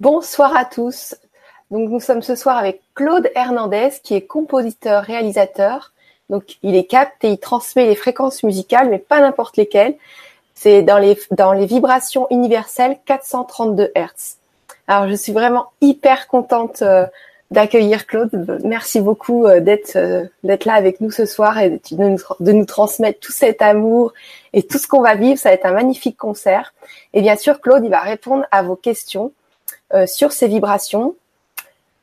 Bonsoir à tous. Donc nous sommes ce soir avec Claude Hernandez qui est compositeur réalisateur. Donc il est capte et il transmet les fréquences musicales mais pas n'importe lesquelles. C'est dans les dans les vibrations universelles 432 Hz. Alors je suis vraiment hyper contente euh, d'accueillir Claude. Merci beaucoup euh, d'être euh, d'être là avec nous ce soir et de nous, transmettre tout cet amour et tout ce qu'on va vivre. Ça va être un magnifique concert. Et bien sûr, Claude, il va répondre à vos questions sur ces vibrations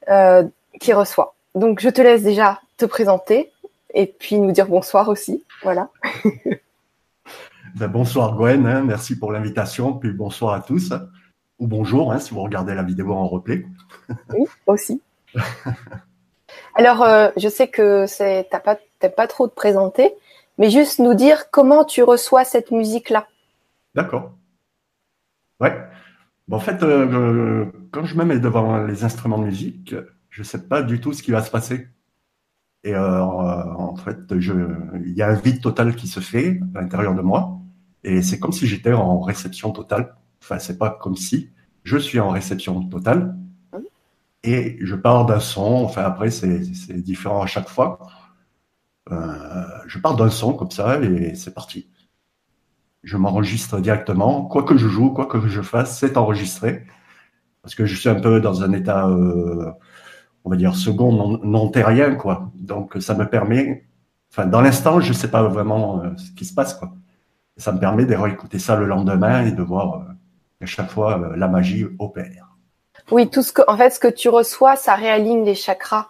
qu'il reçoit. Donc, je te laisse déjà te présenter et puis nous dire bonsoir aussi. Voilà. ben, bonsoir Gwen, hein. merci pour l'invitation, puis bonsoir à tous, ou bonjour hein, si vous regardez la vidéo en replay. oui, aussi. Alors, euh, je sais que c'est t'as pas pas trop de présenter, mais juste nous dire comment tu reçois cette musique-là. D'accord. Ouais. En fait, euh, quand je me mets devant les instruments de musique, je sais pas du tout ce qui va se passer. Et euh, en fait, il y a un vide total qui se fait à l'intérieur de moi, et c'est comme si j'étais en réception totale. Enfin, c'est pas comme si je suis en réception totale, et je pars d'un son, enfin après c'est différent à chaque fois. Euh, je pars d'un son comme ça et c'est parti. Je m'enregistre directement. Quoi que je joue, quoi que je fasse, c'est enregistré. Parce que je suis un peu dans un état, euh, on va dire, second, non, non, terrien, quoi. Donc ça me permet, enfin dans l'instant, je ne sais pas vraiment euh, ce qui se passe, quoi. Ça me permet de réécouter ça le lendemain et de voir à chaque fois la magie opère. Oui, tout ce que, en fait, ce que tu reçois, ça réaligne les chakras.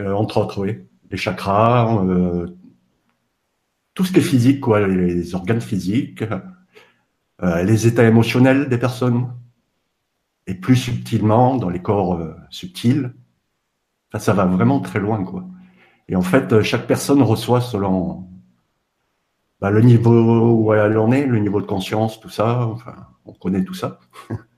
Euh, entre autres, oui. Les chakras, euh, tout ce qui est physique, quoi, les, organes physiques, euh, les états émotionnels des personnes, et plus subtilement dans les corps subtils. Enfin, ça va vraiment très loin, quoi. Et en fait, chaque personne reçoit selon bah, le niveau où elle en est, le niveau de conscience, tout ça. Enfin, on connaît tout ça.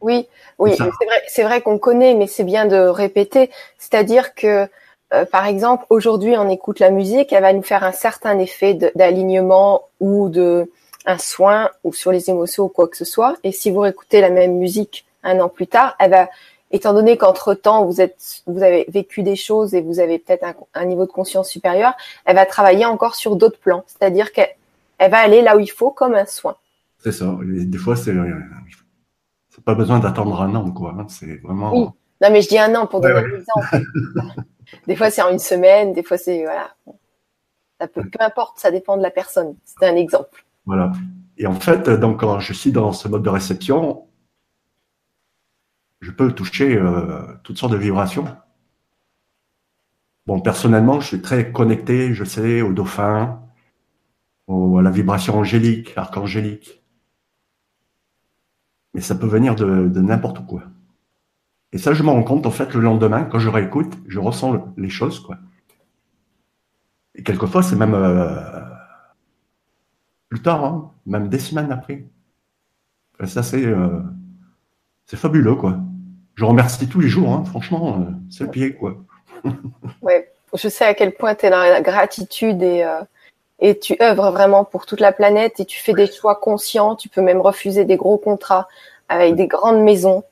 Oui, oui, c'est vrai, c'est vrai qu'on connaît, mais c'est bien de répéter. C'est-à-dire que, euh, par exemple, aujourd'hui, on écoute la musique, elle va nous faire un certain effet d'alignement ou de un soin ou sur les émotions ou quoi que ce soit. Et si vous réécoutez la même musique un an plus tard, elle va, étant donné qu'entre temps vous êtes, vous avez vécu des choses et vous avez peut-être un, un, niveau de conscience supérieur, elle va travailler encore sur d'autres plans. C'est-à-dire qu'elle elle va aller là où il faut comme un soin. C'est ça. des fois, c'est c'est pas besoin d'attendre un an, quoi. Hein. C'est vraiment. Oui. Non, mais je dis un an pour donner un exemple. des fois, c'est en une semaine, des fois, c'est voilà. Ça peu importe, ça dépend de la personne. C'est un exemple. Voilà. Et en fait, donc, quand je suis dans ce mode de réception, je peux toucher euh, toutes sortes de vibrations. Bon, personnellement, je suis très connecté, je sais, au dauphin, à la vibration angélique, archangélique mais ça peut venir de, n'importe quoi. Et ça, je me rends compte, en fait, le lendemain, quand je réécoute, je ressens les choses, quoi. Et quelquefois, c'est même euh, plus tard, hein, même des semaines après. ça, c'est euh, c'est fabuleux, quoi. Je remercie tous les jours, hein, franchement, euh, c'est le pied, quoi. ouais, je sais à quel point tu es dans la gratitude et et tu œuvres vraiment pour toute la planète et tu fais des choix conscients. Tu peux même refuser des gros contrats avec des grandes maisons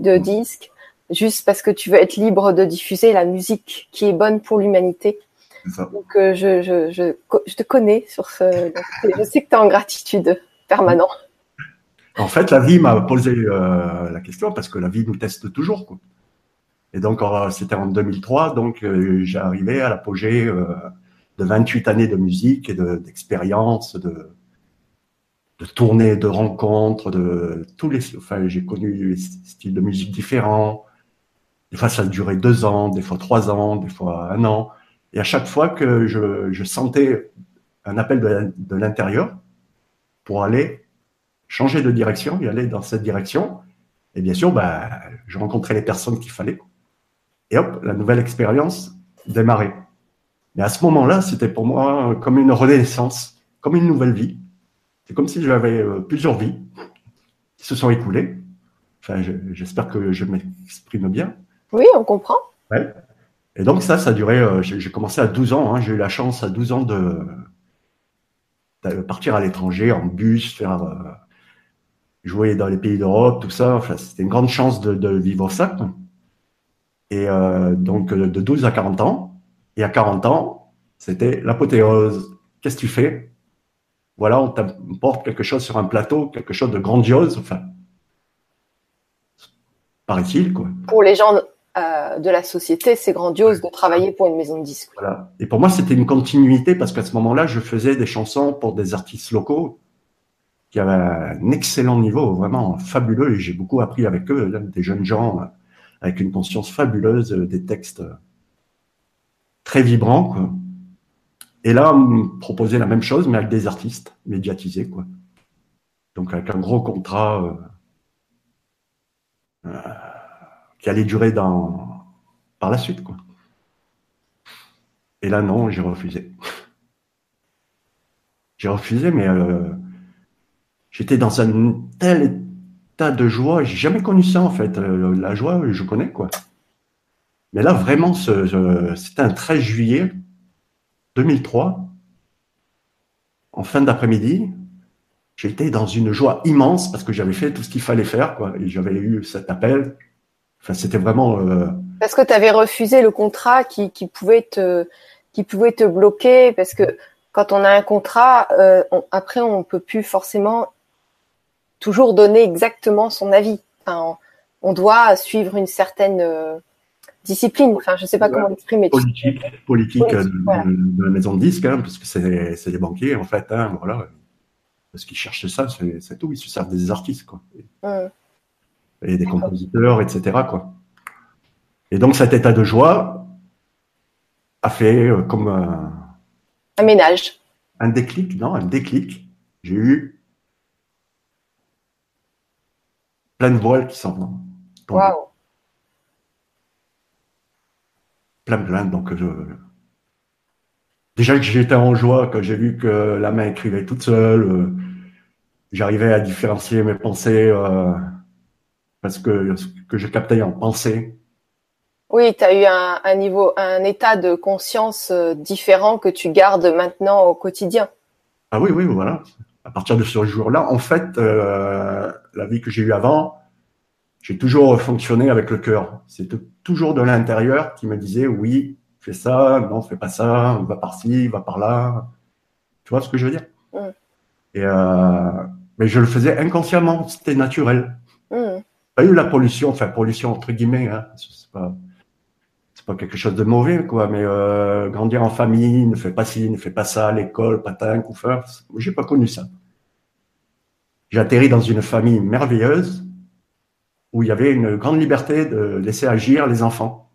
de disques juste parce que tu veux être libre de diffuser la musique qui est bonne pour l'humanité. Donc euh, je, je, je, je, te connais sur ce. je sais que tu es en gratitude permanente. En fait, la vie m'a posé euh, la question parce que la vie nous teste toujours. Quoi. Et donc, c'était en 2003, donc euh, j'ai arrivé à l'apogée de 28 années de musique et d'expérience, de, de, tournées, de rencontres, de tous les. Enfin, j'ai connu des styles de musique différents. Des fois, ça duré deux ans, des fois trois ans, des fois un an. Et à chaque fois que je, sentais un appel de, l'intérieur pour aller changer de direction et aller dans cette direction, et bien sûr, bah, je rencontrais les personnes qu'il fallait. Et hop, la nouvelle expérience démarrait. Mais à ce moment-là, c'était pour moi comme une renaissance, comme une nouvelle vie. C'est comme si j'avais euh, plusieurs vies qui se sont écoulées. Enfin, j'espère que je m'exprime bien. Oui, on comprend. Ouais. Et donc ça, ça a duré, euh, j'ai commencé à 12 ans, hein. j'ai eu la chance à 12 ans de, de partir à l'étranger en bus, faire, euh, jouer dans les pays d'Europe, tout ça. Enfin, c'était une grande chance de, de vivre ça. Et euh, donc, de 12 à 40 ans. Et à 40 ans, c'était l'apothéose. Qu'est-ce que tu fais? Voilà, on t'apporte quelque chose sur un plateau, quelque chose de grandiose. Enfin, paraît-il, quoi. Pour les gens euh, de la société, c'est grandiose de travailler pour une maison de disques. Voilà. Et pour moi, c'était une continuité parce qu'à ce moment-là, je faisais des chansons pour des artistes locaux qui avaient un excellent niveau, vraiment fabuleux. Et j'ai beaucoup appris avec eux, des jeunes gens avec une conscience fabuleuse, des textes très vibrants. Quoi. Et là, on me proposait la même chose, mais avec des artistes médiatisés. Quoi. Donc avec un gros contrat euh, euh, qui allait durer par la suite. Quoi. Et là, non, j'ai refusé. j'ai refusé, mais euh, j'étais dans un tel état de joie. J'ai jamais connu ça, en fait. Euh, la joie, je connais, quoi. Mais là, vraiment, c'était un 13 juillet 2003, en fin d'après-midi. J'étais dans une joie immense parce que j'avais fait tout ce qu'il fallait faire, quoi. Et j'avais eu cet appel. Enfin, c'était vraiment. Euh, parce que tu avais refusé le contrat qui, qui pouvait te qui pouvait te bloquer parce que quand on a un contrat, euh, après on peut plus forcément toujours donner exactement son avis. Enfin, on, doit suivre une certaine euh, discipline. Enfin, je sais pas comment l'exprimer. Politique, politique euh, de, la maison de disques, hein, parce que c'est, des banquiers en fait. Hein, voilà. Parce qu'ils cherchent ça, c'est, c'est tout. Ils se servent des artistes, quoi. Hum. Et des compositeurs, etc. Quoi. Et donc cet état de joie a fait euh, comme un, un ménage. Un déclic, non, un déclic. J'ai eu plein de voiles qui s'en vont. Waouh. Plein, plein. Donc, je... déjà que j'étais en joie quand j'ai vu que la main écrivait toute seule, euh, j'arrivais à différencier mes pensées euh, parce que ce que je captais en pensée. Oui, tu as eu un, niveau, un état de conscience euh, différent que tu gardes maintenant au quotidien. Ah oui, oui, voilà à partir de ce jour-là, en fait, euh, la vie que j'ai eue avant, j'ai toujours fonctionné avec le cœur. C'était toujours de l'intérieur qui me disait oui, fais ça, non, fais pas ça, va par-ci, va par-là. Tu vois ce que je veux dire? Et euh, mais je le faisais inconsciemment, c'était naturel. Pas eu la pollution, enfin pollution entre guillemets. Hein, c'est pas quelque chose de mauvais, quoi. Mais euh, grandir en famille, ne fais pas ci, ne fais pas ça, l'école, patin, couffeur, j'ai pas connu ça. J'ai atterri dans une famille merveilleuse où il y avait une grande liberté de laisser agir les enfants.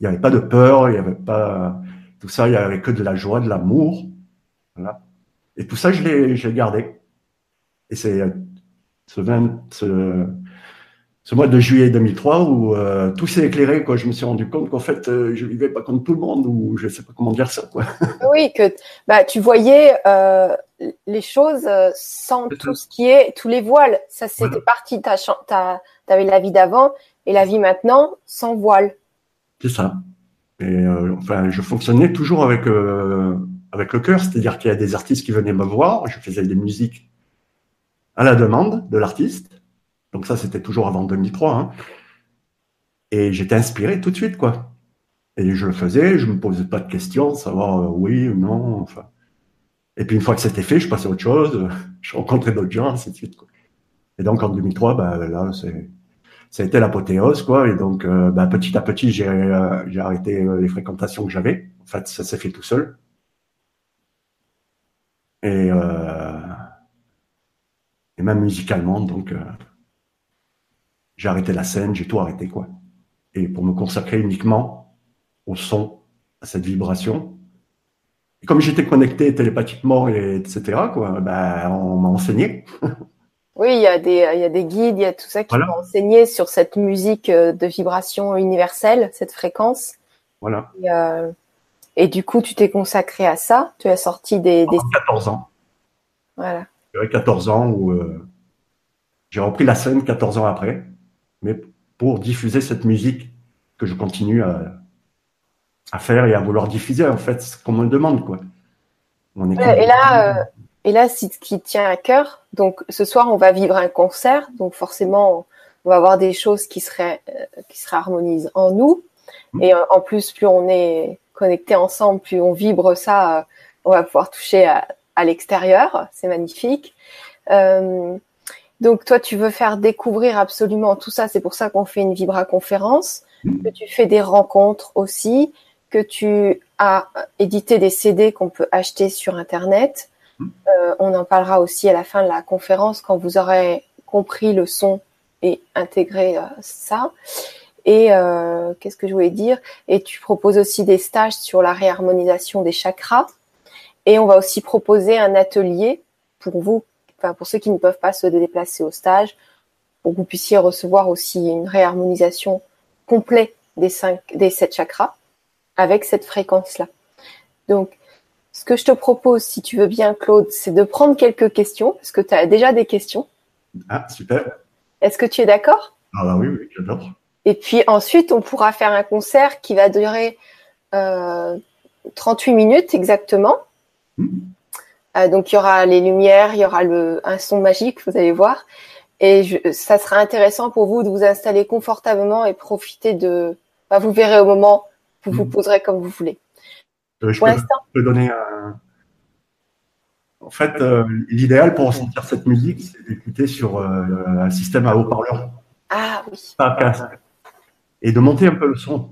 Il n'y avait pas de peur, il n'y avait pas tout ça, il n'y avait que de la joie, de l'amour. Voilà. Et tout ça, je l'ai gardé. Et c'est ce, 20, ce, ce mois de juillet 2003 où euh, tout s'est éclairé quand je me suis rendu compte qu'en fait euh, je vivais pas comme tout le monde ou je sais pas comment dire ça quoi. Oui que bah tu voyais euh, les choses euh, sans tout ce qui est tous les voiles. Ça c'était parti. T'as t'avais la vie d'avant et la vie maintenant sans voile. C'est ça. Et enfin je fonctionnais toujours avec avec le cœur. C'est-à-dire qu'il y a des artistes qui venaient me voir. Je faisais des musiques à la demande de l'artiste donc ça, c'était toujours avant 2003. Hein. Et j'étais inspiré tout de suite, quoi. Et je le faisais, je me posais pas de questions, savoir euh, oui ou non. Enfin. Et puis une fois que c'était fait, je passais à autre chose, je rencontrais d'autres gens, ainsi de suite. Et donc en 2003, bah, là, c'est, ça a été l'apothéose, quoi. Et donc, euh, bah, petit à petit, j'ai, euh, j'ai arrêté les fréquentations que j'avais. En fait, ça s'est fait tout seul. Et, et même musicalement, donc j'ai arrêté la scène, j'ai tout arrêté, quoi. Et pour me consacrer uniquement au son, à cette vibration. Et comme j'étais connecté télépathiquement, et etc., quoi, ben, on m'a enseigné. Oui, il y, a des, il y a des guides, il y a tout ça qui m'ont enseigné sur cette musique euh, de vibration universelle, cette fréquence. Voilà. Et, euh, et du coup, tu t'es consacré à ça. Tu as sorti des. des... 14 ans. Voilà. J'avais 14 ans où euh, j'ai repris la scène 14 ans après mais pour diffuser cette musique que je continue à, à faire et à vouloir diffuser, en fait, ce qu'on me demande, quoi. et là, euh, et là, ce qui tient à cœur, donc ce soir, on va vivre un concert, donc forcément, on va avoir des choses qui seraient euh, qui se harmonisent en nous. Mmh. Et en plus, plus on est connectés ensemble, plus on vibre ça, on va pouvoir toucher à, à l'extérieur. C'est magnifique. Euh, donc toi, tu veux faire découvrir absolument tout ça. C'est pour ça qu'on fait une Vibra conférence, que tu fais des rencontres aussi, que tu as édité des CD qu'on peut acheter sur Internet. Euh, on en parlera aussi à la fin de la conférence quand vous aurez compris le son et intégré euh, ça. Et euh, qu'est-ce que je voulais dire? Et tu proposes aussi des stages sur la réharmonisation des chakras. Et on va aussi proposer un atelier pour vous pour ceux qui ne peuvent pas se déplacer au stage, pour que vous puissiez recevoir aussi une réharmonisation complète des cinq, des sept chakras avec cette fréquence-là. Donc, ce que je te propose, si tu veux bien, Claude, c'est de prendre quelques questions, parce que tu as déjà des questions. Ah, super. Est-ce que tu es d'accord? Ah bah oui, oui, j'adore. Et puis ensuite, on pourra faire un concert qui va durer euh, 38 minutes exactement. Hmm. Euh, donc il y aura les lumières, il y aura le, un son magique, vous allez voir. Et je, ça sera intéressant pour vous de vous installer confortablement et profiter de. Bah, vous verrez au moment, vous vous mm. poserez comme vous voulez. Euh, je, pour peux, je, peux, donner un. En fait, euh, l'idéal pour sentir cette musique, c'est d'écouter sur euh, un système à haut-parleur. Ah oui. Pas casque. Et de monter un peu le son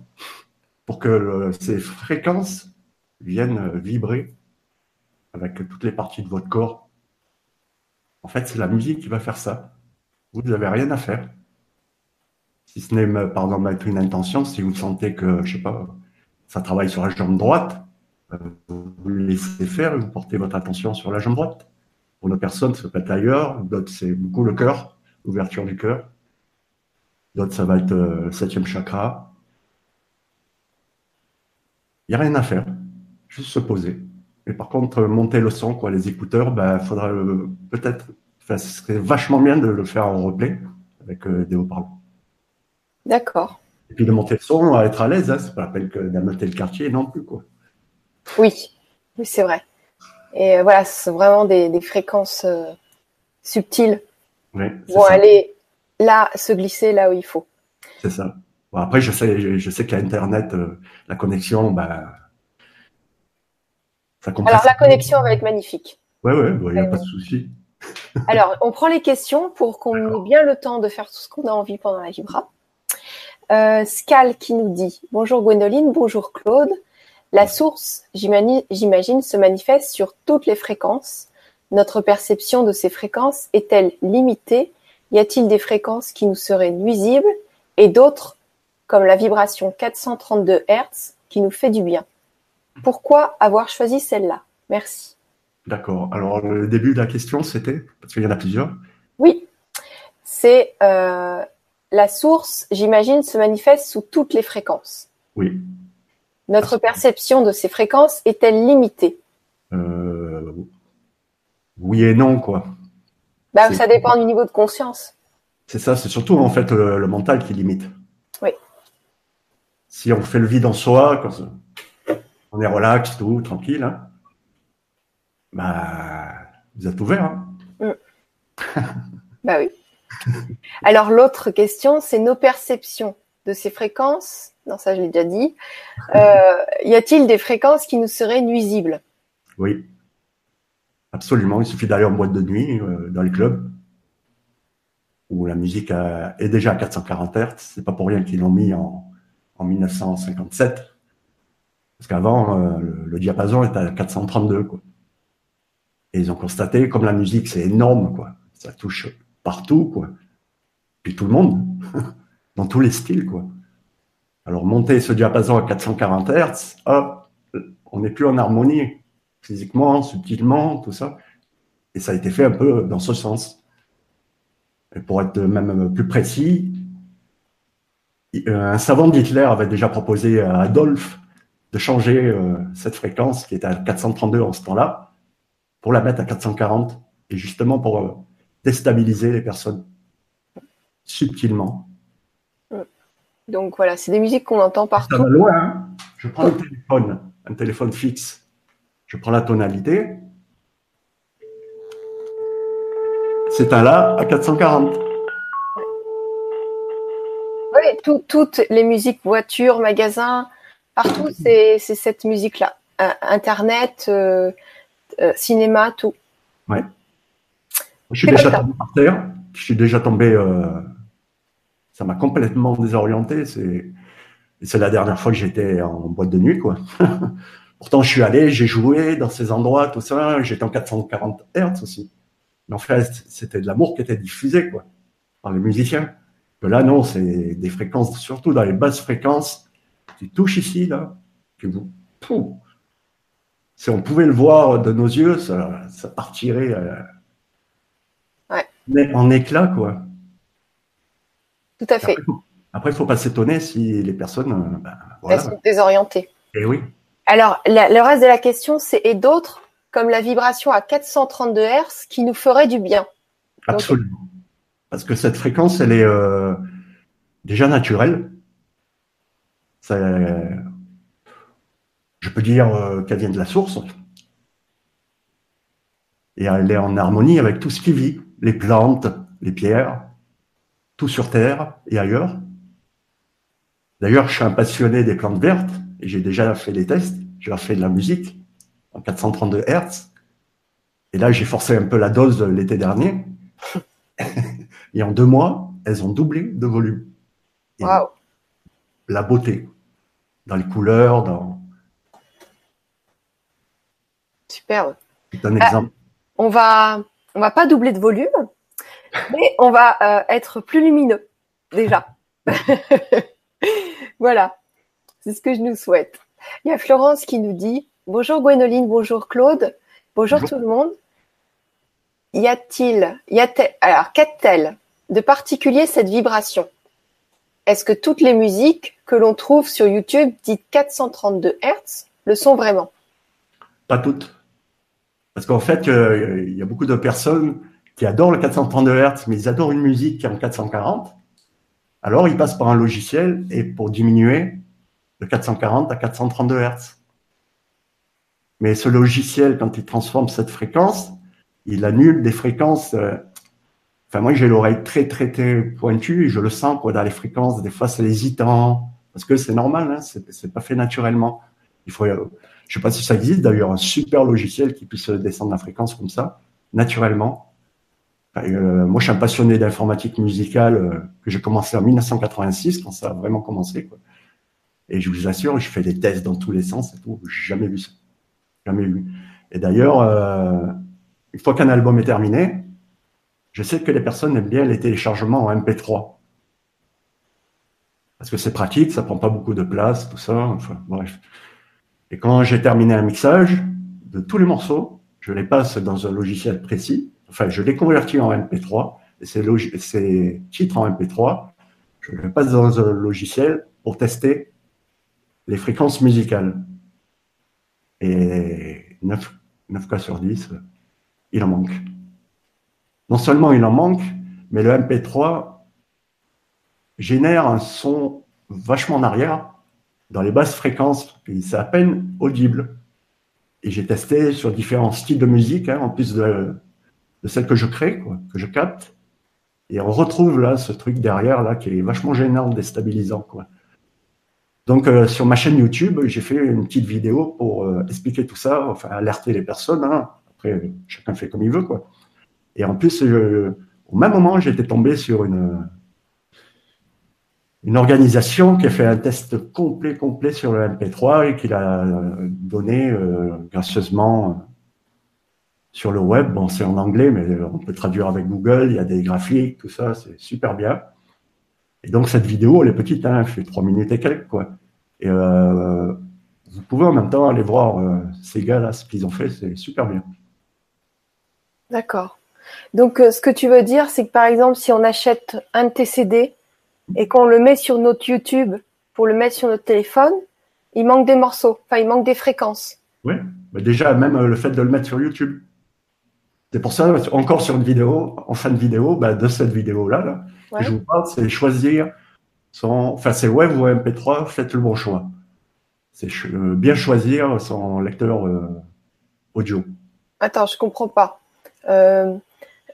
pour que ces fréquences viennent vibrer avec toutes les parties de votre corps. En fait, c'est la musique qui va faire ça. Vous n'avez rien à faire. Si ce n'est, par exemple, mettre une intention, si vous sentez que, je sais pas, ça travaille sur la jambe droite, euh, vous laissez faire et vous portez votre attention sur la jambe droite. Pour une personne, ça peut être ailleurs. D'autres, c'est beaucoup le cœur, l'ouverture du cœur. D'autres, ça va être euh, le septième chakra. Il n'y a rien à faire. Juste se poser. Mais par contre, monter le son, quoi, les écouteurs, ben, faudra euh, peut-être, ce serait vachement bien de le faire en replay avec euh, des haut-parleurs. D'accord. Et puis de monter le son, à être à l'aise, hein, c'est pas la peine d'amener le quartier non plus, quoi. Oui, oui, c'est vrai. Et euh, voilà, c'est vraiment des, fréquences subtiles oui, vont aller là, se glisser là où il faut. C'est ça. après, je sais, je sais qu'à Internet, la connexion, ben, alors la connexion va être magnifique. Oui, oui, il n'y a pas de souci. Alors, on prend les questions pour qu'on ait bien le temps de faire tout ce qu'on a envie pendant la Vibra. Euh, Scal qui nous dit Bonjour Gwendoline, bonjour Claude. La source, j'imagine, se manifeste sur toutes les fréquences. Notre perception de ces fréquences est-elle limitée? Y a-t-il des fréquences qui nous seraient nuisibles et d'autres, comme la vibration 432 Hz, qui nous fait du bien? Pourquoi avoir choisi celle-là? Merci. D'accord. Alors, le début de la question, c'était, parce qu'il y en a plusieurs. Oui, c'est euh, la source, j'imagine, se manifeste sous toutes les fréquences. Oui. Notre perception de ces fréquences est-elle limitée? Euh, Oui et non, quoi. Bah, ça dépend du niveau de conscience. C'est ça, c'est surtout en fait le, mental qui limite. Oui. Si on fait le vide en soi, on est relax, tout, tranquille, hein. bah, vous êtes ouvert. Hein. Mm. bah oui. Alors l'autre question, c'est nos perceptions de ces fréquences. Non, ça je l'ai déjà dit. Euh, y a-t-il des fréquences qui nous seraient nuisibles? Oui, absolument. Il suffit d'aller en boîte de nuit, euh, dans les clubs, où la musique est déjà à 440 Hz. C'est pas pour rien qu'ils l'ont mis en, en 1957. Parce qu'avant, euh, le, diapason était à 432, quoi. Et ils ont constaté, comme la musique, c'est énorme, quoi. Ça touche partout, quoi. Puis tout le monde, dans tous les styles, quoi. Alors, monter ce diapason à 440 Hz, hop, on n'est plus en harmonie, physiquement, subtilement, tout ça. Et ça a été fait un peu dans ce sens. Et pour être même plus précis, un savant d'Hitler avait déjà proposé à Adolphe de changer euh, cette fréquence qui était à 432 en ce temps-là pour la mettre à 440 et justement pour euh, déstabiliser les personnes subtilement. Donc voilà, c'est des musiques qu'on entend partout. Ça va loin. Hein. je prends un téléphone, un téléphone fixe. Je prends la tonalité. c'est un La à 440. Oui, toutes les musiques, voitures, magasins, partout, c'est cette musique-là. Internet, euh, euh, cinéma, tout. Ouais. Je suis déjà tombé par terre. Je suis déjà tombé. Euh, ça m'a complètement désorienté. C'est la dernière fois que j'étais en boîte de nuit, quoi. Pourtant, je suis allé, j'ai joué dans ces endroits, tout ça. J'étais en 440 Hz aussi. Mais en fait, c'était de l'amour qui était diffusé, quoi, par les musiciens. Que là, non, c'est des fréquences, surtout dans les basses fréquences. Tu touches ici, là, que vous, si on pouvait le voir de nos yeux, ça, partirait euh, en éclat, quoi. Tout à fait. Après, il ne faut pas s'étonner si les personnes euh, ben, Elles sont désorientées. Et eh oui. Alors, le reste de la question, c'est et d'autres, comme la vibration à 432 Hz, qui nous ferait du bien. Absolument. Parce que cette fréquence, elle est euh, déjà naturelle. Je peux dire euh, qu'elle vient de la source. Et elle est en harmonie avec tout ce qui vit, les plantes, les pierres, tout sur Terre et ailleurs. D'ailleurs, je suis un passionné des plantes vertes et j'ai déjà fait des tests. J'ai fait de la musique en 432 Hz. Et là, j'ai forcé un peu la dose l'été dernier. et en deux mois, elles ont doublé de volume. La beauté, dans les couleurs, dans, Super. C'est un exemple. on va, on va pas doubler de volume, mais on va euh, être plus lumineux déjà. voilà, c'est ce que je nous souhaite. Il y a Florence qui nous dit bonjour Gwénoline, bonjour Claude, bonjour, tout le monde. Y a-t-il, y a-t-elle, alors qu'a-t-elle de particulier cette vibration? Est-ce que toutes les musiques que l'on trouve sur YouTube dites 432 Hz le sont vraiment? Pas toutes. Parce qu'en fait, euh, il y a beaucoup de personnes qui adorent le 432 Hz, mais ils adorent une musique qui est en 440. Alors, ils passent par un logiciel et pour diminuer de 440 à 432 Hz. Mais ce logiciel, quand il transforme cette fréquence, il annule des fréquences. Enfin, moi, j'ai l'oreille très, très, très pointue et je le sens quoi, dans les fréquences. Des fois, c'est hésitant parce que c'est normal, hein, c'est pas fait naturellement. Il faut, je sais pas si ça existe d'ailleurs, un super logiciel qui puisse descendre la fréquence comme ça, naturellement. Euh, moi, je suis un passionné d'informatique musicale euh, que j'ai commencé en 1986 quand ça a vraiment commencé. Quoi. Et je vous assure, je fais des tests dans tous les sens et tout. Jamais vu ça. Jamais vu. Et d'ailleurs, euh, une fois qu'un album est terminé, je sais que les personnes aiment bien les téléchargements en MP3. Parce que c'est pratique, ça prend pas beaucoup de place, tout ça. Enfin, bref. Et quand j'ai terminé un mixage de tous les morceaux, je les passe dans un logiciel précis. Enfin, je les convertis en MP3 et ces, titres en MP3, je les passe dans un logiciel pour tester les fréquences musicales. Et 9, 9 cas sur 10, il en manque. Non seulement il en manque, mais le MP3 génère un son vachement en arrière dans les basses fréquences, c'est à peine audible. Et j'ai testé sur différents styles de musique, hein, en plus de, de celle que je crée, que je capte. Et on retrouve là ce truc derrière là qui est vachement gênant, déstabilisant. Donc euh, sur ma chaîne YouTube, j'ai fait une petite vidéo pour euh, expliquer tout ça, enfin alerter les personnes. Hein. Après, chacun fait comme il veut, quoi. Et en plus, au même moment, j'étais tombé sur une organisation qui a fait un test complet, complet sur le MP3 et qui l'a donné euh, gracieusement euh, sur le web. Bon, c'est en anglais, mais on peut traduire avec Google. Il y a des graphiques, tout ça, c'est super bien. Et donc cette vidéo, elle est petite, hein, elle fait trois minutes et quelques. Et euh, vous pouvez en même temps aller voir ces gars-là, ce qu'ils ont fait, c'est super bien. D'accord. Donc, ce que tu veux dire, c'est que par exemple, si on achète un TCD, et qu'on le met sur notre YouTube pour le mettre sur notre téléphone, il manque des morceaux, enfin il manque des fréquences. Oui, bah, déjà même euh, le fait de le mettre sur YouTube. C'est pour ça, encore sur une vidéo, en fin de vidéo, bah, de cette vidéo-là, là, je vous parle, c'est choisir son, enfin c'est web ou MP3, faites le bon choix. C'est euh, bien choisir son lecteur euh, audio. Attends, je comprends pas.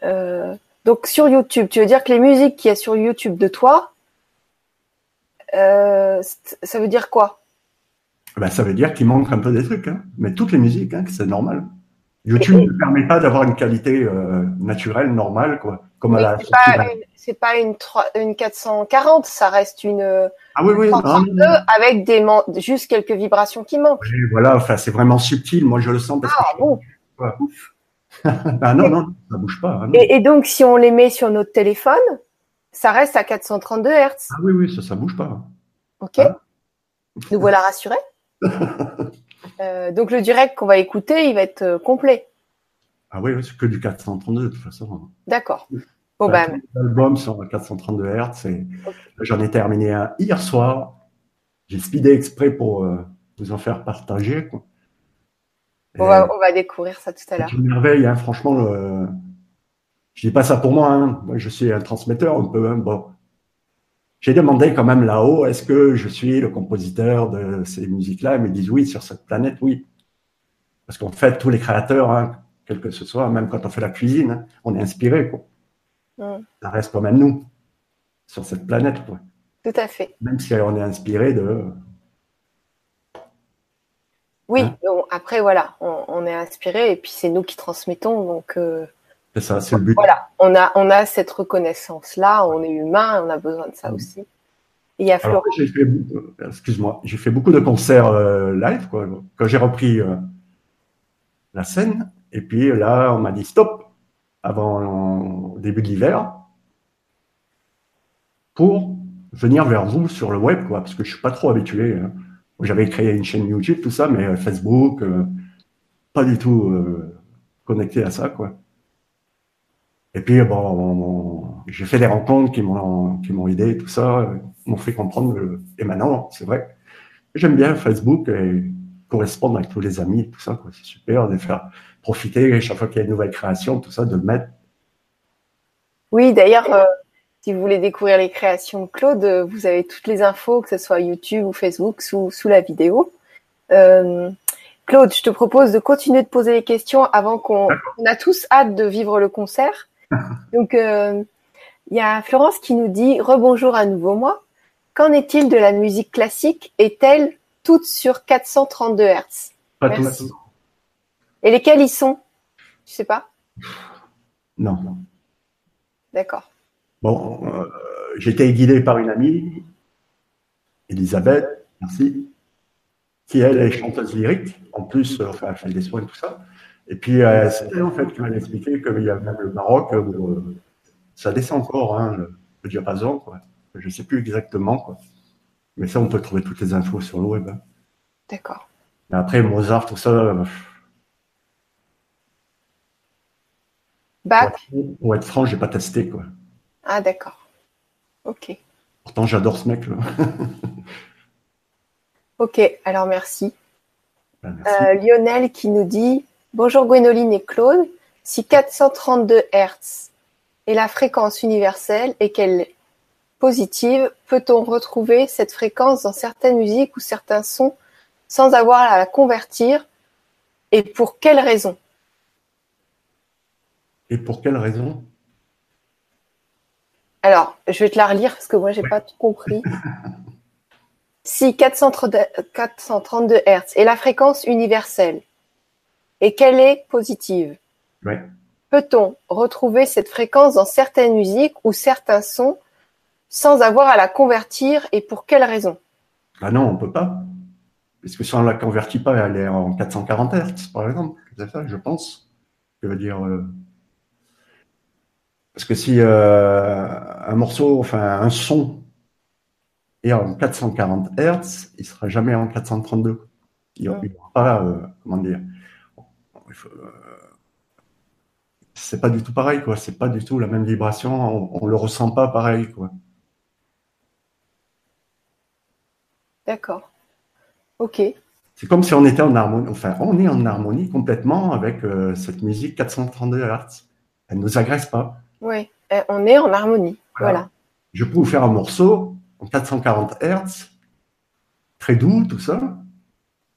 Euh, Donc sur YouTube, tu veux dire que les musiques qu'il y a sur YouTube de toi, euh, ça veut dire quoi? Ben, Ça veut dire qu'il manque un peu des trucs, hein. mais toutes les musiques, hein, c'est normal. YouTube ne permet pas d'avoir une qualité euh, naturelle, normale, quoi. Comme à C'est pas, une, une, 440, ça reste une. Ah oui, oui, avec des juste quelques vibrations qui manquent. voilà, enfin, c'est vraiment subtil. Moi, je le sens. Parce ah bon. ah non, non, ça bouge pas. Hein, et, donc, si on les met sur notre téléphone, ça reste à 432 Hz. Ah oui, oui, ça, ça bouge pas. Ok. Hein Nous voilà rassurés. Euh, donc le direct qu'on va écouter, il va être euh, complet. Ah oui, c'est que du 432 de toute façon. D'accord. Bon, ben... Sur 432 Hz. Et... J'en ai terminé un hier soir. J'ai speedé exprès pour euh, vous en faire partager. On, va, on, va, découvrir ça tout à l'heure. C'est une merveille, hein, franchement. Le... Je dis pas ça pour moi. Hein. Moi, je suis un transmetteur un peu. Hein. Bon, j'ai demandé quand même là-haut, est-ce que je suis le compositeur de ces musiques-là? Ils me disent oui, sur cette planète, oui. Parce qu'en fait, tous les créateurs, hein, quel que ce soit, même quand on fait la cuisine, on est inspiré. Quoi. Ça reste quand même nous, sur cette planète. Quoi. Tout à fait. Même si on est inspiré de... Oui, hein? après, voilà, on, est inspiré et puis c'est nous qui transmettons. Donc, euh, c'est ça, c'est le but. Voilà, on a, on a cette reconnaissance-là, on est humain, on a besoin de ça mm. aussi. Et il y a Florent. Excuse-moi, j'ai fait beaucoup de concerts euh, live, quoi, quand j'ai repris euh, la scène. Et puis là, on m'a dit stop avant le début de l'hiver pour venir vers vous sur le web, quoi, parce que je suis pas trop habitué. Hein. J'avais créé une chaîne YouTube, tout ça, mais Facebook, pas du tout connecté à ça, quoi. Et puis, bon, j'ai fait des rencontres qui m'ont, qui m'ont aidé, tout ça, m'ont fait comprendre. et maintenant, c'est vrai, j'aime bien Facebook et correspondre avec tous les amis, tout ça, C'est super de faire profiter chaque fois qu'il y a une nouvelle création, tout ça, de mettre. Oui, d'ailleurs, euh, si vous voulez découvrir les créations de Claude, euh, vous avez toutes les infos, que ce soit YouTube ou Facebook, sous, sous la vidéo. Euh, Claude, je te propose de continuer de poser les questions avant qu'on on a tous hâte de vivre le concert. Donc, euh, il y a Florence qui nous dit Rebonjour à nouveau moi. Qu'en est-il de la musique classique Est-elle toute sur 432 Hz? Pas. Et lesquelles y sont? Tu sais pas? Non. D'accord. Bon, euh, été guidé par une amie, Elisabeth, merci, qui elle est chanteuse lyrique. En plus, euh, enfin, elle fait des soins et tout ça. Et puis, euh, c'était en fait qui m'a expliqué qu'il y a même le Maroc où euh, ça descend encore, hein, le, le, diapason, quoi. Je ne sais plus exactement, quoi. Mais ça, on peut trouver toutes les infos sur le web. Hein. D'accord. Après, Mozart, tout ça. Bach Pour être franc, j'ai pas testé, quoi. Ah, d'accord. Ok. Pourtant, j'adore ce mec, là. ok, alors merci. Ben, merci. Lionel qui nous dit Bonjour Gwénoline et Claude. Si 432 Hz est la fréquence universelle et qu'elle est positive, peut-on retrouver cette fréquence dans certaines musiques ou certains sons sans avoir à la convertir Et pour quelle raison? Et pour quelle raison? Alors, je vais te la relire parce que moi, j'ai n'ai pas tout compris. si 432 Hz est la fréquence universelle et qu'elle est positive? Peut-on retrouver cette fréquence dans certaines musiques ou certains sons sans avoir à la convertir et pour quelle raison? Ah non, on peut pas. Parce que si on la convertit pas, elle est en 440 Hz, par exemple. C'est ça, je pense. Je veux dire. Euh, parce que si euh, un morceau, enfin un son est en 440 Hz, il sera jamais en 432. Il n'y aura pas, euh, comment dire, euh, c'est pas du tout pareil, quoi. C'est pas du tout la même vibration. On, le ressent pas pareil, quoi. D'accord. Ok. C'est comme si on était en harmonie. Enfin, on est en harmonie complètement avec euh, cette musique 432 Hz. Elle ne nous agresse pas. Oui, euh, on est en harmonie. Voilà. Je peux vous faire un morceau en 440 Hz, très doux, tout ça.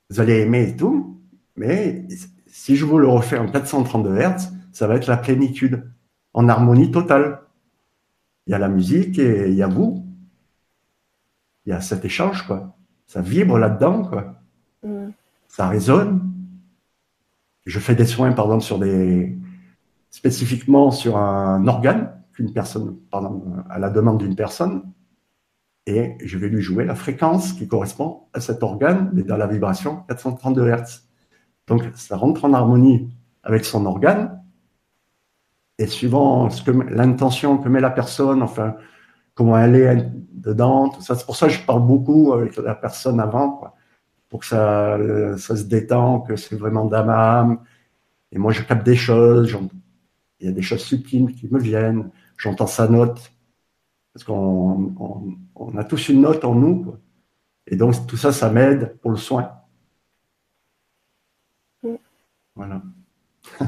Vous allez aimer et tout, mais si je vous le refais en 432 Hz, ça va être la plénitude. en harmonie totale. Il y a la musique et il y a vous. Il y a cet échange, quoi. Ça vibre là-dedans, quoi. Mm. Ça résonne. Je fais des soins, par exemple, sur des, spécifiquement sur un organe qu'une personne, à la demande d'une personne, et je vais lui jouer la fréquence qui correspond à cet organe, mais dans la vibration 432 Hz. Donc, ça rentre en harmonie avec son organe, et suivant ce que l'intention que met la personne, enfin, comment elle est dedans, tout ça. C'est pour ça que je parle beaucoup avec la personne avant, pour que ça, ça se détend, que c'est vraiment d'âme à âme. Et moi, je capte des choses, il y a des choses subtiles qui me viennent, j'entends sa note, parce qu'on on, a tous une note en nous, quoi. et donc tout ça, ça m'aide pour le soin. Mm. Voilà.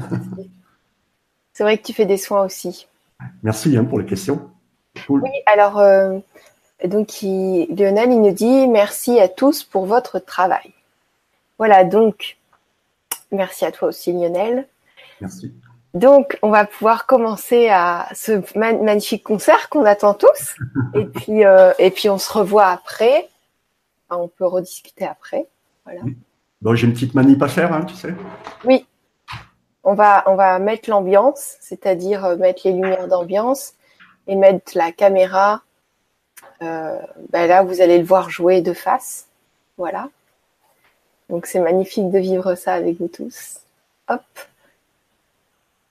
C'est vrai que tu fais des soins aussi. Merci hein, pour les questions. Oui, alors, euh, donc Lionel, il nous dit merci à tous pour votre travail. Voilà, donc, merci à toi aussi, Lionel. Merci. Donc, on va pouvoir commencer à ce magnifique concert qu'on attend tous. et puis, euh, et puis, on se revoit après. on peut rediscuter après. Voilà. Bon, j'ai une petite manip à faire, hein, tu sais. Oui. On va, on va mettre l'ambiance, c'est-à-dire euh, mettre les lumières d'ambiance et mettre la caméra. Euh, ben là, vous allez le voir jouer de face. Voilà. Donc, c'est magnifique de vivre ça avec vous tous. Hop.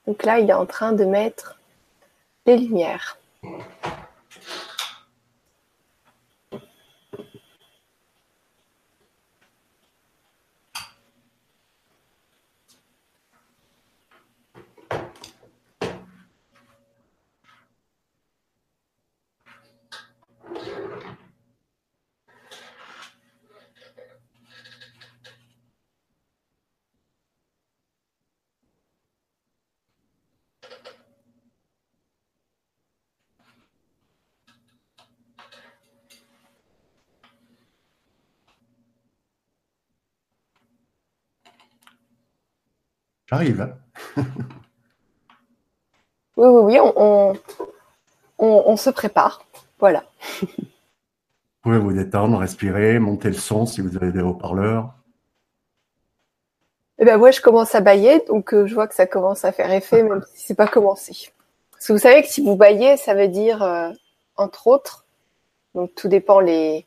Donc là, il est en train de mettre les lumières. J'arrive. oui, oui, oui, on, on, se prépare. Voilà. vous pouvez vous détendre, respirer, monter le son si vous avez des haut-parleurs? Eh ben moi, je commence à bailler, donc euh, je vois que ça commence à faire effet, même si c'est pas commencé. Parce que vous savez que si vous baillez, ça veut dire, euh, entre autres, donc tout dépend les,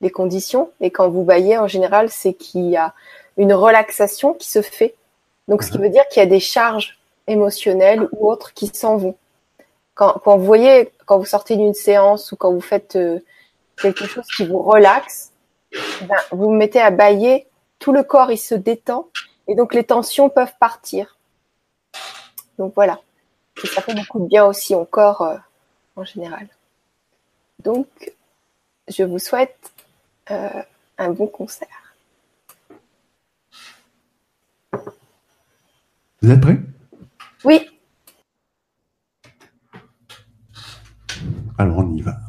les conditions, mais quand vous baillez, en général, c'est qu'il y a une relaxation qui se fait donc, ce qui veut dire qu'il y a des charges émotionnelles ou autres qui s'en vont. Quand, vous voyez, quand vous sortez d'une séance ou quand vous faites euh, quelque chose qui vous relaxe, ben, vous vous mettez à bailler, tout le corps il se détend et donc les tensions peuvent partir. Donc voilà. Et ça fait beaucoup de bien aussi au corps euh, en général. Donc, je vous souhaite euh, un bon concert. Vous êtes prêts? Oui. Alors on y va.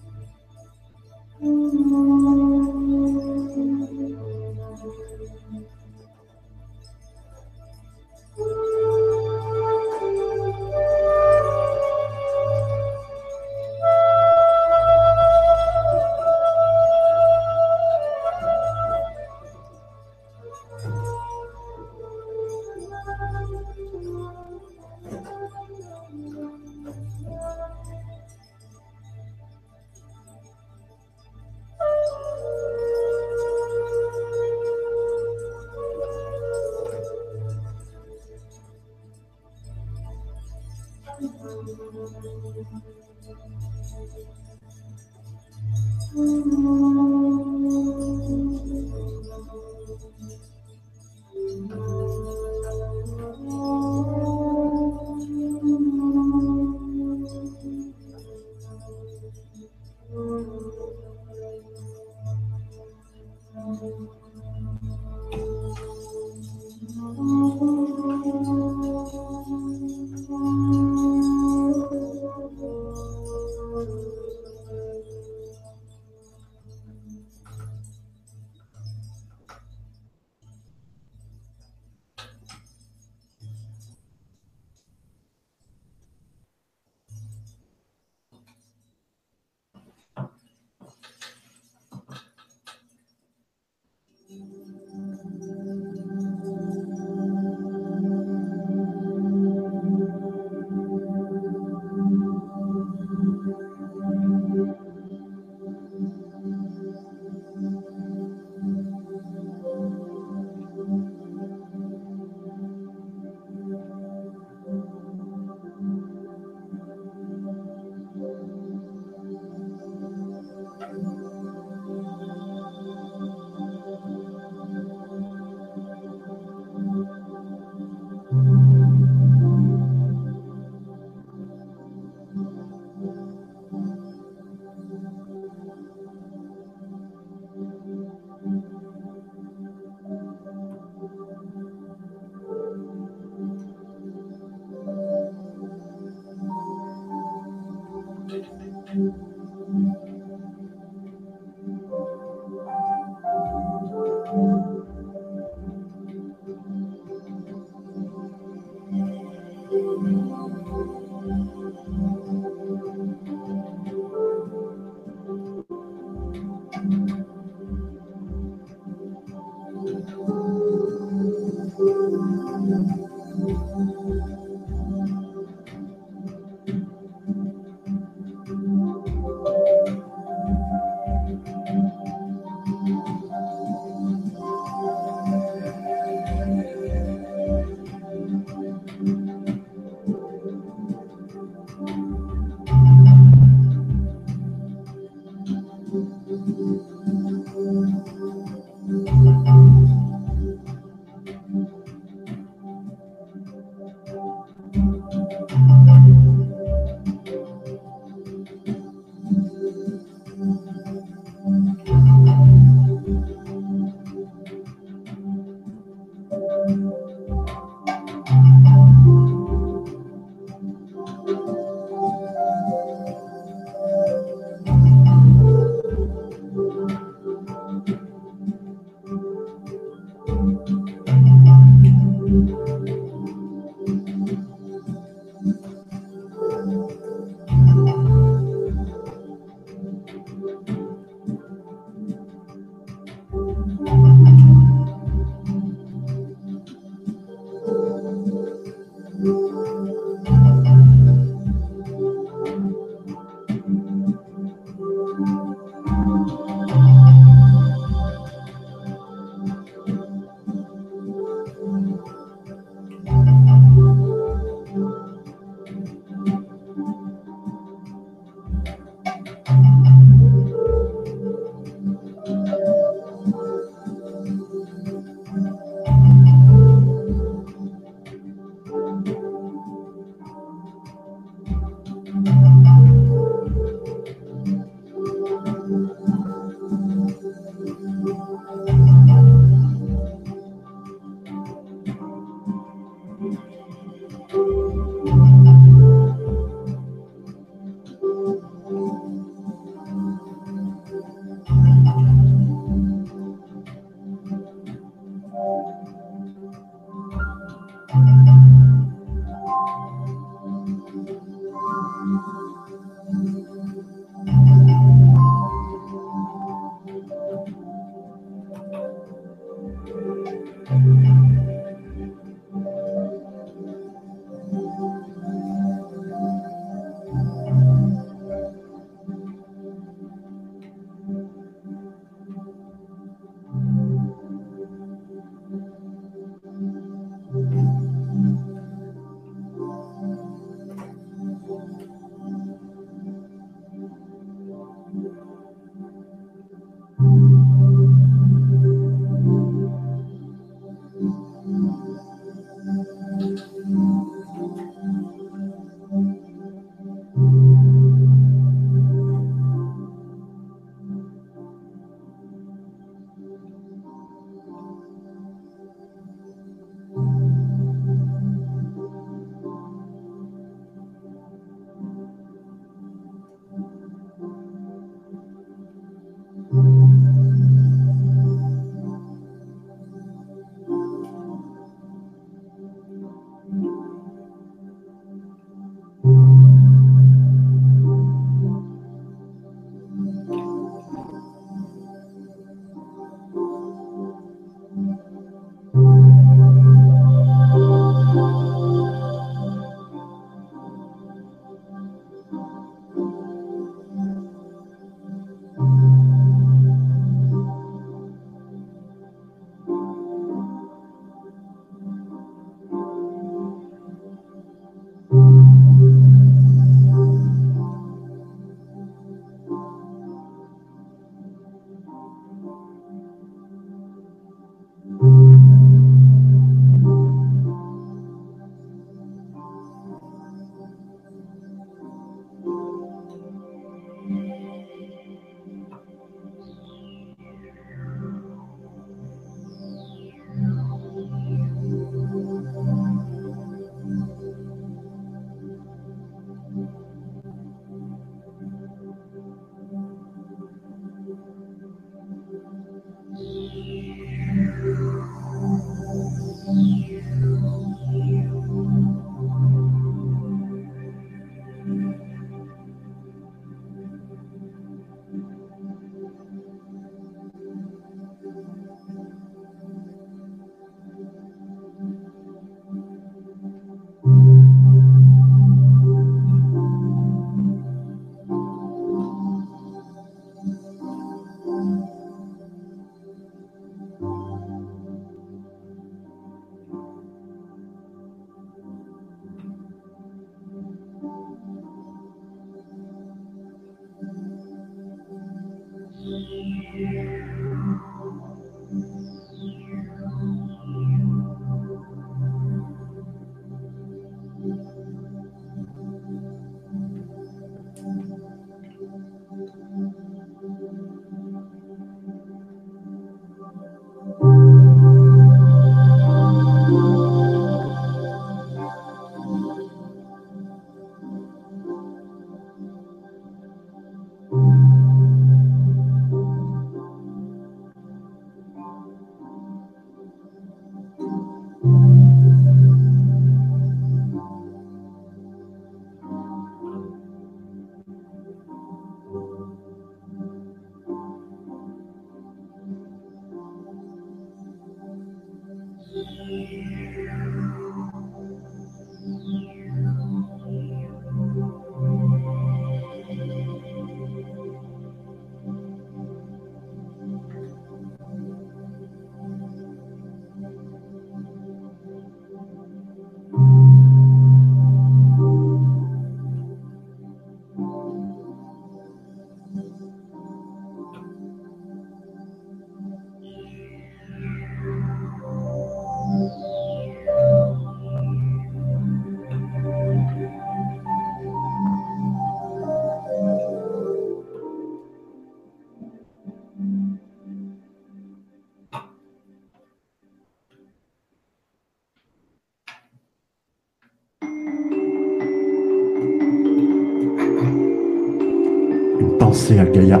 Penser à Gaïa,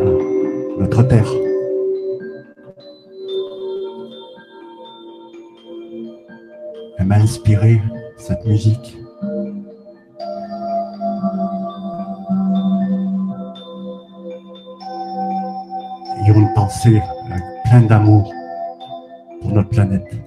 notre terre. Elle m'a inspiré cette musique. Ayons une pensée pleine d'amour pour notre planète.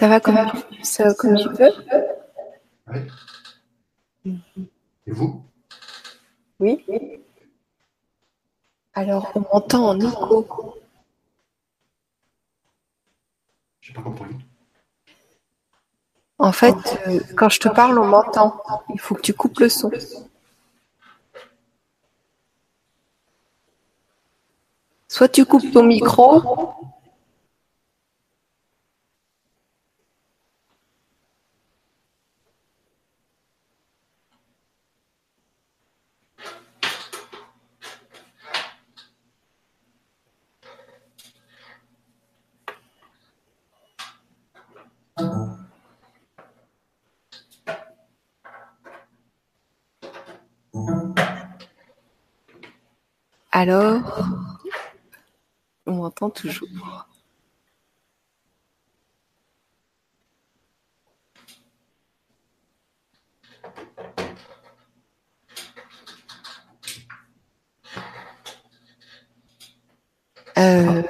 Ça va comme, ça, comme tu peux Oui. Et vous? Oui. Alors, on m'entend en écho. J'ai pas compris. En fait, euh, quand je te parle, on m'entend. Il faut que tu coupes le son. Soit tu coupes ton micro, Alors, on m'entend toujours. Euh,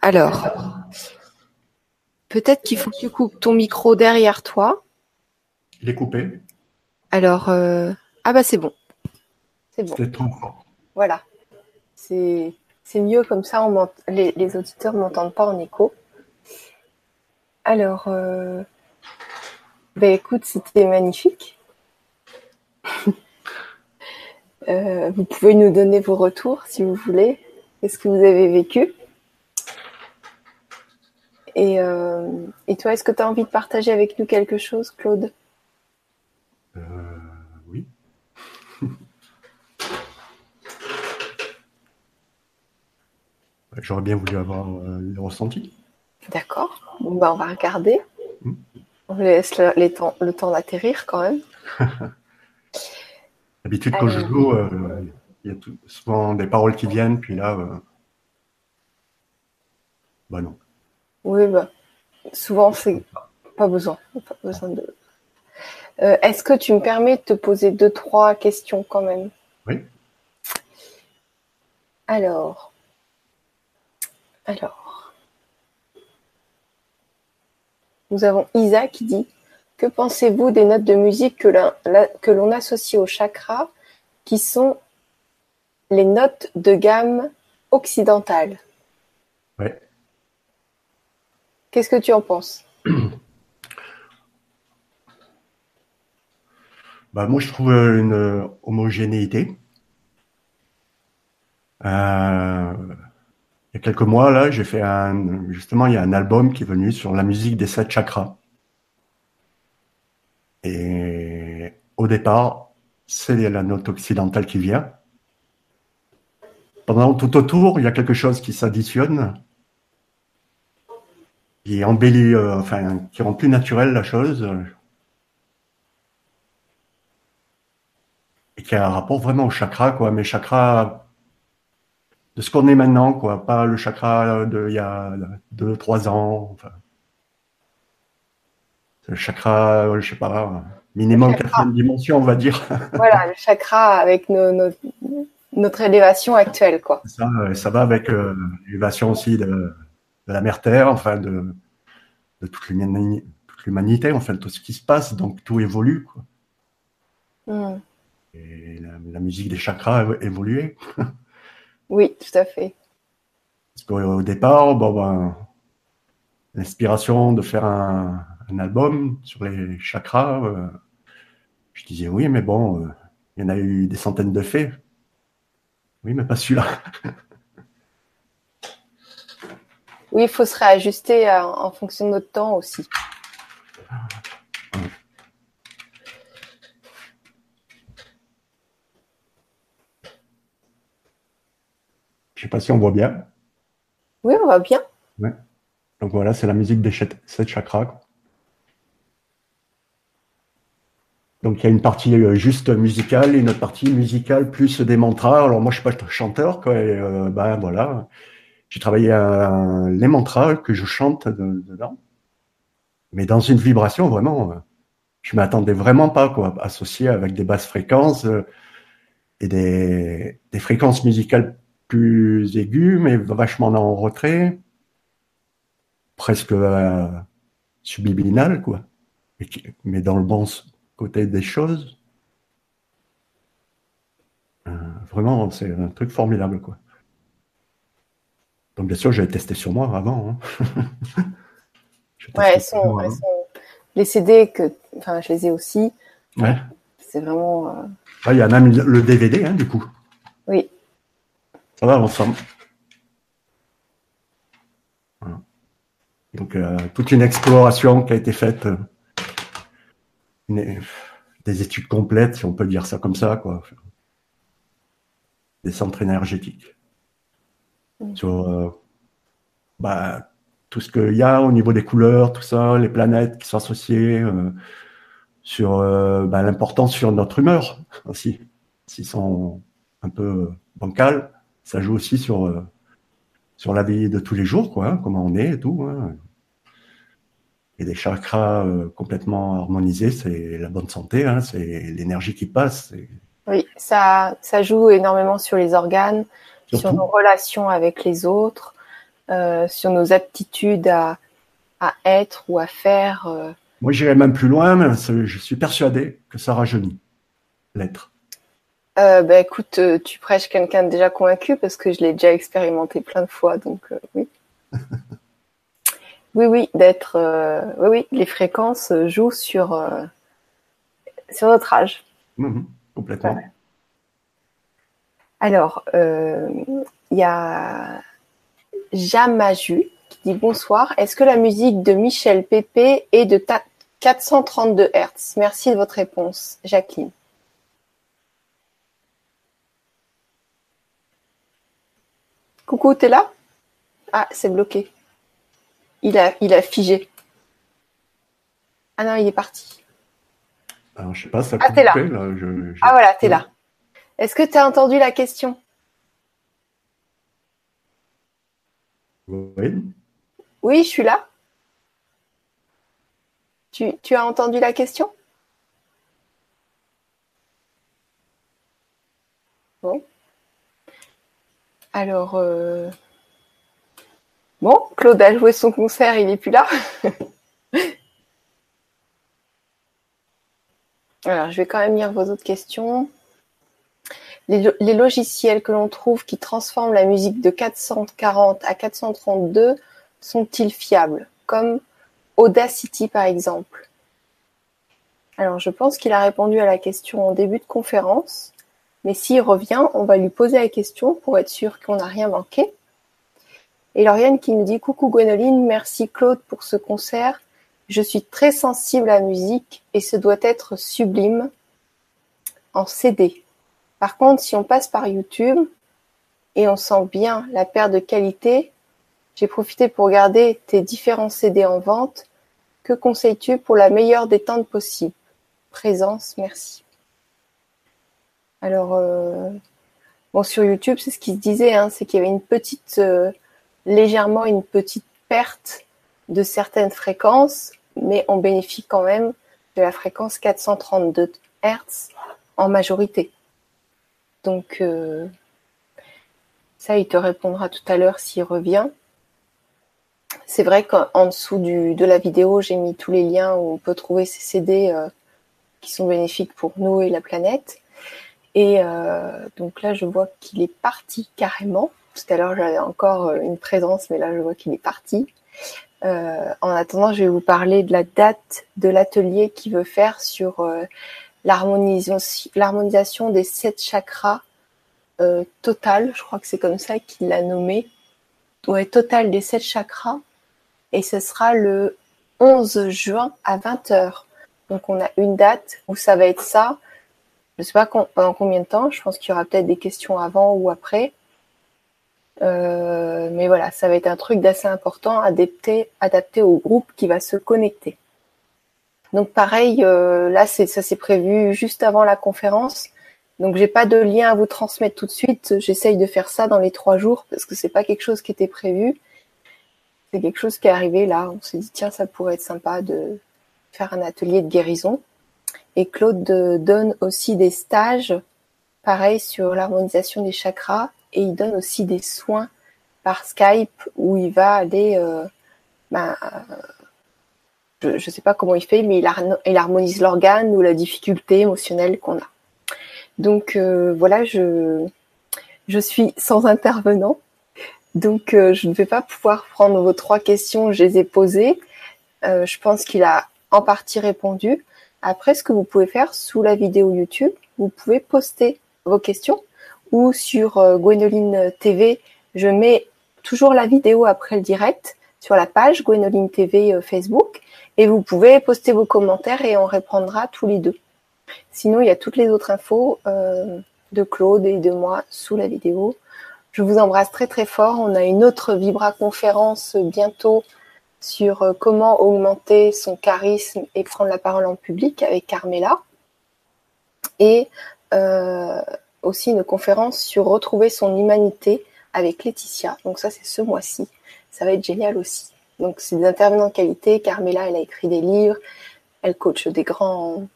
alors, peut-être qu'il faut que tu coupes ton micro derrière toi. Il est coupé. Alors, euh, ah bah c'est bon. C'est bon. C'est trop fort. Voilà. C'est mieux comme ça, on les, auditeurs ne m'entendent pas en écho. Alors, euh, ben écoute, c'était magnifique. Euh, vous pouvez nous donner vos retours si vous voulez. Qu'est-ce que vous avez vécu et, euh, et, toi, est-ce que tu as envie de partager avec nous quelque chose, Claude? J'aurais bien voulu avoir euh, le ressenti. D'accord. Bon, bah, on va regarder. Hmm. On laisse le, les temps, le temps d'atterrir quand même. D'habitude, quand je joue, il y a souvent des paroles qui viennent, puis là, euh, bah non. Oui, bah, souvent, c'est pas besoin. Pas besoin de... Euh, est-ce que tu me permets de te poser deux, trois questions quand même? Oui. Alors. Alors. Nous avons Isa qui dit Que pensez-vous des notes de musique que l'on associe au chakra qui sont les notes de gamme occidentales. Ouais. Qu'est-ce que tu en penses? Bah, Moi, je trouve une homogénéité. Euh, il y a quelques mois, là, j'ai fait un. Justement, il y a un album qui est venu sur la musique des sept chakras. Et au départ, c'est la note occidentale qui vient pendant tout autour, il y a quelque chose qui s'additionne, qui embellit, euh, enfin, qui rend plus naturelle la chose, et qui a un rapport vraiment au chakra, quoi. Mais chakra de ce qu'on est maintenant, quoi, pas le chakra de il y a deux, trois ans. Enfin, le chakra, je sais pas, minimum quatrième dimension, on va dire. Voilà, le chakra avec nos notre élévation actuelle, quoi. Ça, ça va avec euh, l'élévation aussi de, la mère Terre, enfin de, toute l'humanité, enfin tout ce qui se passe, donc tout évolue, quoi. Hmm. Et la, musique des chakras a évolué. oui, tout à fait. Parce qu'au départ, bon, ben, l'inspiration de faire un, album sur les chakras, euh, je disais oui, mais bon, euh, il y en a eu des centaines de faits. Oui, mais pas celui-là. oui, il faut se réajuster en fonction de notre temps aussi. Sais pas si on voit bien. Oui, on voit bien. Donc voilà, c'est la musique des sept chakras. Donc il y a une partie euh, juste musicale et une autre partie musicale plus des mantras. Alors moi je suis pas chanteur quoi. Et, euh, ben voilà, j'ai travaillé les mantras que je chante dedans, mais dans une vibration vraiment. Euh, je m'attendais vraiment pas quoi, associé avec des basses fréquences et des, des fréquences musicales plus aiguës, mais vachement en retrait, presque euh, subliminal quoi, mais dans le bon côté des choses. Euh, vraiment, c'est un truc formidable, quoi. Donc, bien sûr, j'ai testé sur moi avant. Hein. ouais, elles sont, Les CD, que... enfin, je les ai aussi. Ouais. C'est vraiment. Euh, il y a même le DVD, hein, du coup. Oui. Ça va ensemble. Donc, euh, toute une exploration qui a été faite des études complètes, si on peut dire ça comme ça, quoi. Des centres énergétiques. Sur euh, bah, tout ce qu'il y a au niveau des couleurs, tout ça, les planètes qui sont associées, euh, sur euh, bah, l'importance sur notre humeur aussi, s'ils sont un peu bancales. Ça joue aussi sur, euh, sur la vie de tous les jours, quoi, hein, comment on est et tout. Hein. Et des chakras euh, complètement harmonisés, c'est la bonne santé, hein, c'est l'énergie qui passe. Oui, ça, ça joue énormément sur les organes, sur nos relations avec les autres, euh, sur nos aptitudes à, à être ou à faire. Moi, j'irais même plus loin, mais je suis persuadé que ça rajeunit l'être. Euh, bah, écoute, euh, tu prêches quelqu'un déjà convaincu parce que je l'ai déjà expérimenté plein de fois, donc euh, oui. oui, oui, d'être, oui, oui, les fréquences jouent sur sur notre âge. Mhm, complètement. Alors, il y a Jamaju qui dit bonsoir. Est-ce que la musique de Michel Pépé est de 432 Hz Merci de votre réponse, Jacqueline. Coucou, t'es là? Ah, c'est bloqué. Il a, il a figé. Ah non, il est parti. Alors, je sais pas, ça ah, là. Ah voilà, t'es là. Est-ce que tu as entendu la question? Oui. Oui, je suis là. Tu, tu as entendu la question? Bon. Alors, euh, bon, Claude a joué son concert, il n'est plus là. Alors, je vais quand même lire vos autres questions. Les, les logiciels que l'on trouve qui transforment la musique de 440 à 432 sont-ils fiables? Comme Audacity, par exemple. Alors, je pense qu'il a répondu à la question en début de conférence. Mais s'il revient, on va lui poser la question pour être sûr qu'on n'a rien manqué. Et Lauriane qui nous dit Coucou Gwénoline, merci Claude pour ce concert. Je suis très sensible à la musique et ce doit être sublime en CD. Par contre, si on passe par YouTube et on sent bien la perte de qualité, j'ai profité pour regarder tes différents CD en vente. Que conseilles-tu pour la meilleure détente possible? Présence, merci. Alors, euh, bon, sur YouTube, c'est ce qui se disait, hein, c'est qu'il y avait une petite, euh, légèrement une petite perte de certaines fréquences, mais on bénéficie quand même de la fréquence 432 Hz en majorité. Donc, euh, ça, il te répondra tout à l'heure s'il revient. C'est vrai qu'en dessous de la vidéo, j'ai mis tous les liens où on peut trouver ces CD qui sont bénéfiques pour nous et la planète. Et euh, donc là, je vois qu'il est parti carrément. Tout à l'heure, j'avais encore euh, une présence, mais là, je vois qu'il est parti. Euh, en attendant, je vais vous parler de la date de l'atelier qu'il veut faire sur l'harmonisation des sept chakras total. Je crois que c'est comme ça qu'il l'a nommé. Ouais, total des sept chakras. Et ce sera le 11 juin à 20h. Donc on a une date où ça va être ça. Je ne sais pas pendant combien de temps. Je pense qu'il y aura peut-être des questions avant ou après. Euh, mais voilà, ça va être un truc d'assez important, adapté, adapté au groupe qui va se connecter. Donc pareil, euh, là ça s'est prévu juste avant la conférence. Donc j'ai pas de lien à vous transmettre tout de suite. J'essaye de faire ça dans les trois jours parce que c'est pas quelque chose qui était prévu. C'est quelque chose qui est arrivé là. On s'est dit tiens ça pourrait être sympa de faire un atelier de guérison. Et Claude donne aussi des stages, pareil, sur l'harmonisation des chakras. Et il donne aussi des soins par Skype où il va aller, euh, ben, je ne sais pas comment il fait, mais il, harmonise l'organe ou la difficulté émotionnelle qu'on a. Donc euh, voilà, je, suis sans intervenant. Donc euh, je ne vais pas pouvoir prendre vos trois questions, je les ai posées. je pense qu'il a en partie répondu. Après, ce que vous pouvez faire sous la vidéo YouTube, vous pouvez poster vos questions ou sur euh, TV, je mets toujours la vidéo après le direct sur la page Gwénoline TV euh, Facebook et vous pouvez poster vos commentaires et on répondra tous les deux. Sinon, il y a toutes les autres infos euh, de Claude et de moi sous la vidéo. Je vous embrasse très très fort. On a une autre Vibra conférence bientôt sur euh, comment augmenter son charisme et prendre la parole en public avec Carmela. Et euh, aussi une conférence sur retrouver son humanité avec Laetitia. Donc ça, c'est ce mois-ci. Ça va être génial aussi. Donc c'est des intervenants de qualité. Carmela, elle a écrit des livres. Elle coach des grands,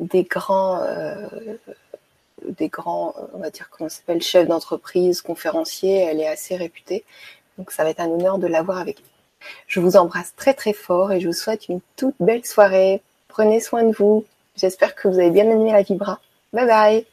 des grands, euh, des grands, on va dire comment s'appelle, chefs d'entreprise, conférenciers. Elle est assez réputée. Donc ça va être un honneur de l'avoir avec nous. Je vous embrasse très très fort et je vous souhaite une toute belle soirée. Prenez soin de vous. J'espère que vous avez bien aimé la vibra. Bye bye